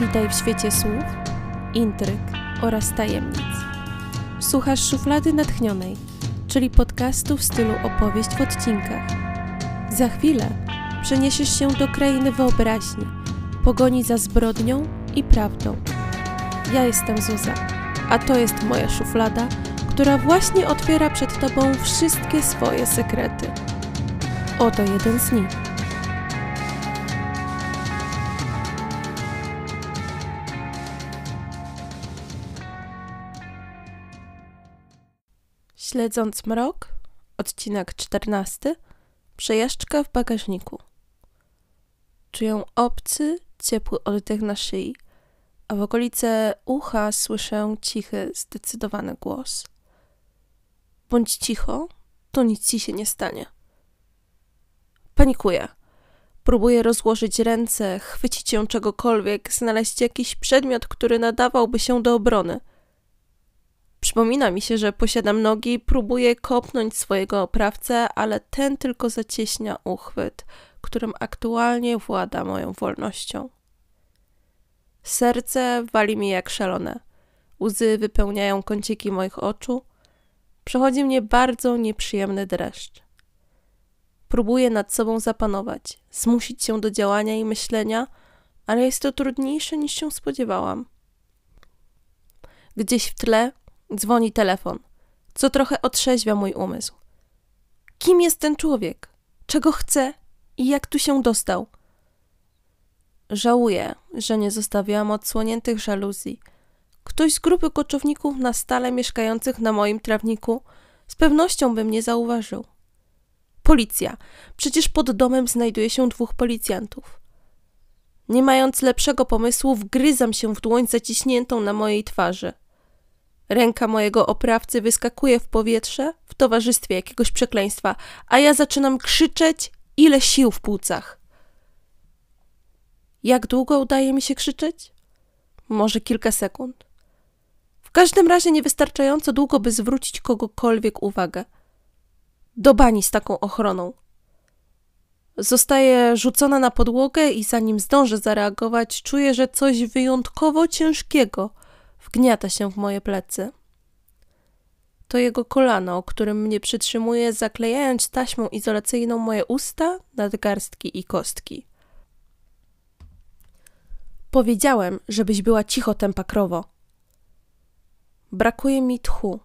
Witaj w świecie słów, intryg oraz tajemnic. Słuchasz szuflady natchnionej, czyli podcastu w stylu opowieść w odcinkach. Za chwilę przeniesiesz się do krainy wyobraźni, pogoni za zbrodnią i prawdą. Ja jestem Zuza, a to jest moja szuflada, która właśnie otwiera przed Tobą wszystkie swoje sekrety. Oto jeden z nich. Śledząc mrok, odcinek 14, przejażdżka w bagażniku. Czuję obcy, ciepły oddech na szyi, a w okolice ucha słyszę cichy, zdecydowany głos. Bądź cicho, to nic ci się nie stanie. Panikuję. Próbuję rozłożyć ręce, chwycić ją czegokolwiek, znaleźć jakiś przedmiot, który nadawałby się do obrony – Przypomina mi się, że posiadam nogi, próbuję kopnąć swojego oprawcę, ale ten tylko zacieśnia uchwyt, którym aktualnie włada moją wolnością. Serce wali mi jak szalone. Łzy wypełniają kąciki moich oczu. Przechodzi mnie bardzo nieprzyjemny dreszcz. Próbuję nad sobą zapanować, zmusić się do działania i myślenia, ale jest to trudniejsze niż się spodziewałam. Gdzieś w tle Dzwoni telefon, co trochę otrzeźwia mój umysł. Kim jest ten człowiek? Czego chce i jak tu się dostał? Żałuję, że nie zostawiłam odsłoniętych żaluzji. Ktoś z grupy koczowników na stale mieszkających na moim trawniku z pewnością by mnie zauważył. Policja. Przecież pod domem znajduje się dwóch policjantów. Nie mając lepszego pomysłu, wgryzam się w dłoń zaciśniętą na mojej twarzy – Ręka mojego oprawcy wyskakuje w powietrze w towarzystwie jakiegoś przekleństwa, a ja zaczynam krzyczeć, ile sił w płucach. Jak długo udaje mi się krzyczeć? Może kilka sekund. W każdym razie niewystarczająco długo, by zwrócić kogokolwiek uwagę. Do bani z taką ochroną. Zostaję rzucona na podłogę i zanim zdążę zareagować, czuję, że coś wyjątkowo ciężkiego – wgniata się w moje plecy. To jego kolano, którym mnie przytrzymuje, zaklejając taśmą izolacyjną moje usta, nadgarstki i kostki. Powiedziałem, żebyś była cicho, tempa krowo. Brakuje mi tchu.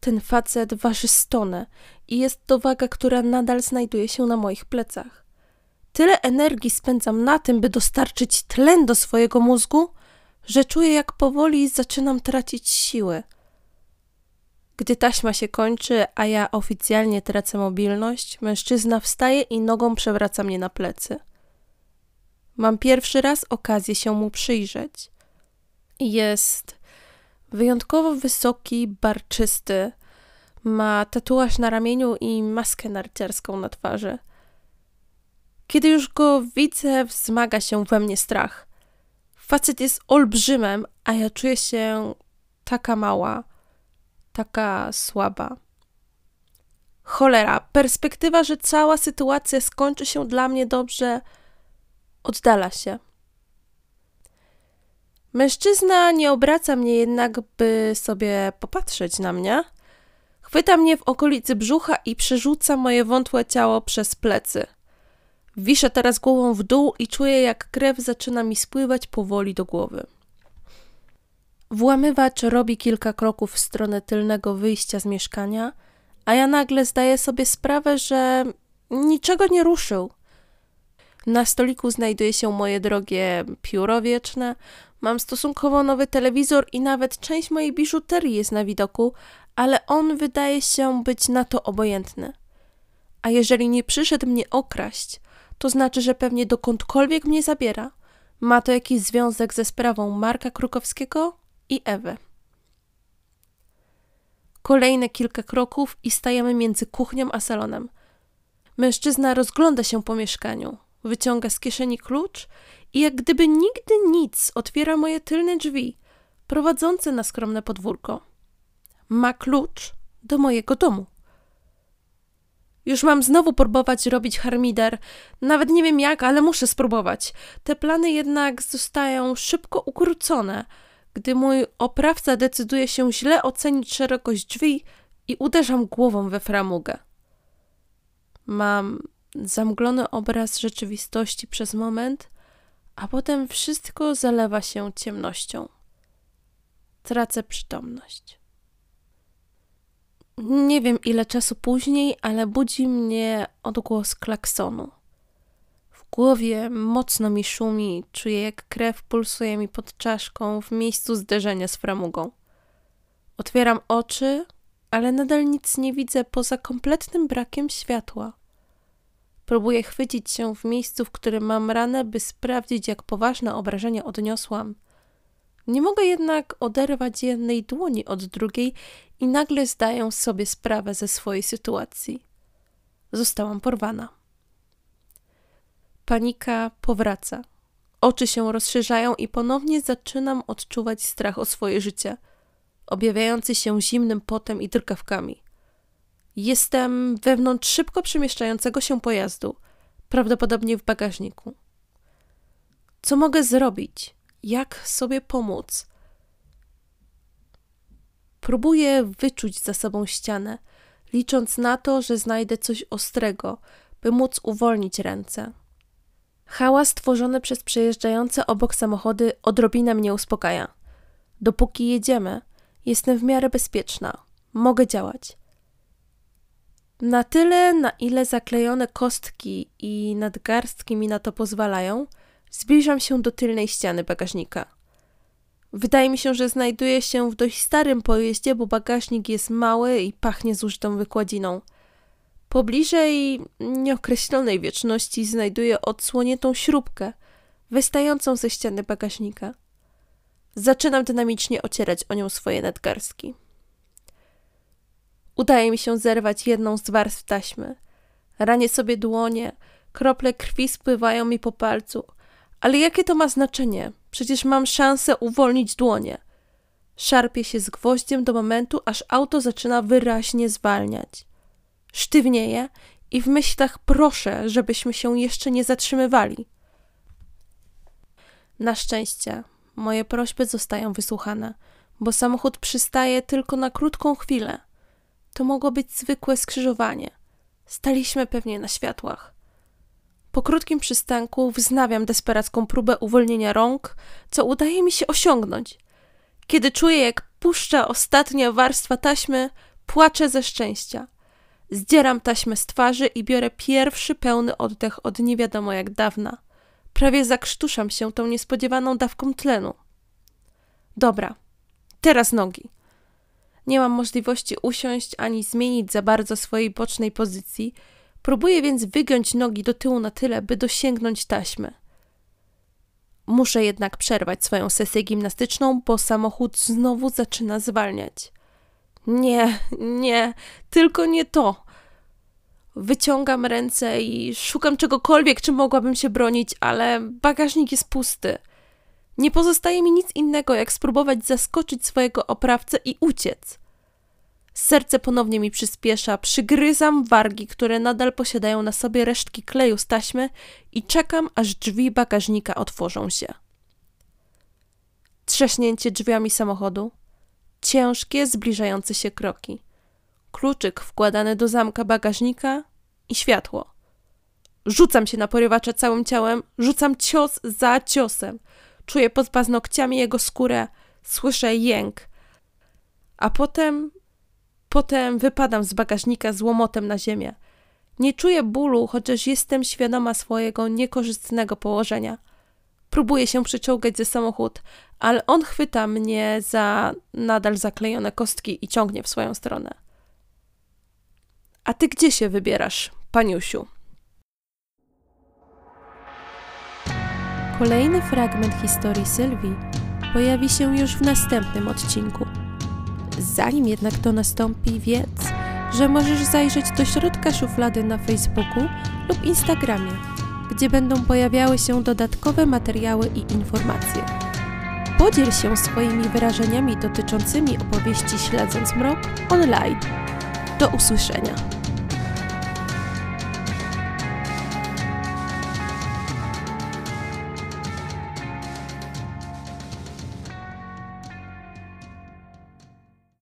Ten facet waży stonę i jest to waga, która nadal znajduje się na moich plecach. Tyle energii spędzam na tym, by dostarczyć tlen do swojego mózgu, że czuję, jak powoli zaczynam tracić siły. Gdy taśma się kończy, a ja oficjalnie tracę mobilność, mężczyzna wstaje i nogą przewraca mnie na plecy. Mam pierwszy raz okazję się mu przyjrzeć. Jest wyjątkowo wysoki, barczysty, ma tatuaż na ramieniu i maskę narciarską na twarzy. Kiedy już go widzę, wzmaga się we mnie strach. Facet jest olbrzymem, a ja czuję się taka mała, taka słaba. Cholera, perspektywa, że cała sytuacja skończy się dla mnie dobrze, oddala się. Mężczyzna nie obraca mnie jednak, by sobie popatrzeć na mnie. Chwyta mnie w okolicy brzucha i przerzuca moje wątłe ciało przez plecy. Wiszę teraz głową w dół i czuję, jak krew zaczyna mi spływać powoli do głowy. Włamywacz robi kilka kroków w stronę tylnego wyjścia z mieszkania, a ja nagle zdaję sobie sprawę, że niczego nie ruszył. Na stoliku znajduje się moje drogie pióro wieczne, mam stosunkowo nowy telewizor i nawet część mojej biżuterii jest na widoku, ale on wydaje się być na to obojętny. A jeżeli nie przyszedł mnie okraść, to znaczy, że pewnie dokądkolwiek mnie zabiera, ma to jakiś związek ze sprawą Marka Krukowskiego i Ewy. Kolejne kilka kroków i stajemy między kuchnią a salonem. Mężczyzna rozgląda się po mieszkaniu, wyciąga z kieszeni klucz i jak gdyby nigdy nic otwiera moje tylne drzwi, prowadzące na skromne podwórko. Ma klucz do mojego domu. Już mam znowu próbować robić harmider. Nawet nie wiem jak, ale muszę spróbować. Te plany jednak zostają szybko ukrócone, gdy mój oprawca decyduje się źle ocenić szerokość drzwi i uderzam głową we framugę. Mam zamglony obraz rzeczywistości przez moment, a potem wszystko zalewa się ciemnością. Tracę przytomność. Nie wiem ile czasu później, ale budzi mnie odgłos klaksonu. W głowie mocno mi szumi, czuję jak krew pulsuje mi pod czaszką w miejscu zderzenia z framugą. Otwieram oczy, ale nadal nic nie widzę poza kompletnym brakiem światła. Próbuję chwycić się w miejscu, w którym mam ranę, by sprawdzić, jak poważne obrażenia odniosłam. Nie mogę jednak oderwać jednej dłoni od drugiej i nagle zdaję sobie sprawę ze swojej sytuacji. Zostałam porwana. Panika powraca. Oczy się rozszerzają i ponownie zaczynam odczuwać strach o swoje życie, objawiający się zimnym potem i drgawkami. Jestem wewnątrz szybko przemieszczającego się pojazdu, prawdopodobnie w bagażniku. Co mogę zrobić? Jak sobie pomóc? Próbuję wyczuć za sobą ścianę, licząc na to, że znajdę coś ostrego, by móc uwolnić ręce. Hałas tworzony przez przejeżdżające obok samochody odrobinę mnie uspokaja. Dopóki jedziemy, jestem w miarę bezpieczna. Mogę działać. Na tyle, na ile zaklejone kostki i nadgarstki mi na to pozwalają, zbliżam się do tylnej ściany bagażnika. Wydaje mi się, że znajduję się w dość starym pojeździe, bo bagażnik jest mały i pachnie zużytą wykładziną. Pobliżej nieokreślonej wieczności znajduję odsłoniętą śrubkę, wystającą ze ściany bagażnika. Zaczynam dynamicznie ocierać o nią swoje nadgarstki. Udaje mi się zerwać jedną z warstw taśmy. Ranię sobie dłonie, krople krwi spływają mi po palcu. Ale jakie to ma znaczenie? Przecież mam szansę uwolnić dłonie. Szarpię się z gwoździem do momentu, aż auto zaczyna wyraźnie zwalniać. Sztywnieję i w myślach proszę, żebyśmy się jeszcze nie zatrzymywali. Na szczęście moje prośby zostają wysłuchane, bo samochód przystaje tylko na krótką chwilę. To mogło być zwykłe skrzyżowanie. Staliśmy pewnie na światłach. Po krótkim przystanku wznawiam desperacką próbę uwolnienia rąk, co udaje mi się osiągnąć. Kiedy czuję, jak puszcza ostatnia warstwa taśmy, płaczę ze szczęścia. Zdzieram taśmę z twarzy i biorę pierwszy pełny oddech od nie wiadomo jak dawna. Prawie zakrztuszam się tą niespodziewaną dawką tlenu. Dobra, teraz nogi. Nie mam możliwości usiąść ani zmienić za bardzo swojej bocznej pozycji. Próbuję więc wygiąć nogi do tyłu na tyle, by dosięgnąć taśmy. Muszę jednak przerwać swoją sesję gimnastyczną, bo samochód znowu zaczyna zwalniać. Nie, nie, tylko nie to. Wyciągam ręce i szukam czegokolwiek, czym mogłabym się bronić, ale bagażnik jest pusty. Nie pozostaje mi nic innego, jak spróbować zaskoczyć swojego oprawcę i uciec. Serce ponownie mi przyspiesza, przygryzam wargi, które nadal posiadają na sobie resztki kleju z taśmy i czekam, aż drzwi bagażnika otworzą się. Trześnięcie drzwiami samochodu, ciężkie, zbliżające się kroki, kluczyk wkładany do zamka bagażnika i światło. Rzucam się na porywacza całym ciałem, rzucam cios za ciosem. Czuję pod paznokciami jego skórę, słyszę jęk. A potem, potem wypadam z bagażnika z łomotem na ziemię. Nie czuję bólu, chociaż jestem świadoma swojego niekorzystnego położenia. Próbuję się przyciągać ze samochód, ale on chwyta mnie za nadal zaklejone kostki i ciągnie w swoją stronę. A ty gdzie się wybierasz, paniusiu? Kolejny fragment historii Sylwii pojawi się już w następnym odcinku. Zanim jednak to nastąpi, wiedz, że możesz zajrzeć do środka szuflady na Facebooku lub Instagramie, gdzie będą pojawiały się dodatkowe materiały i informacje. Podziel się swoimi wyrażeniami dotyczącymi opowieści Śledząc Mrok online. Do usłyszenia.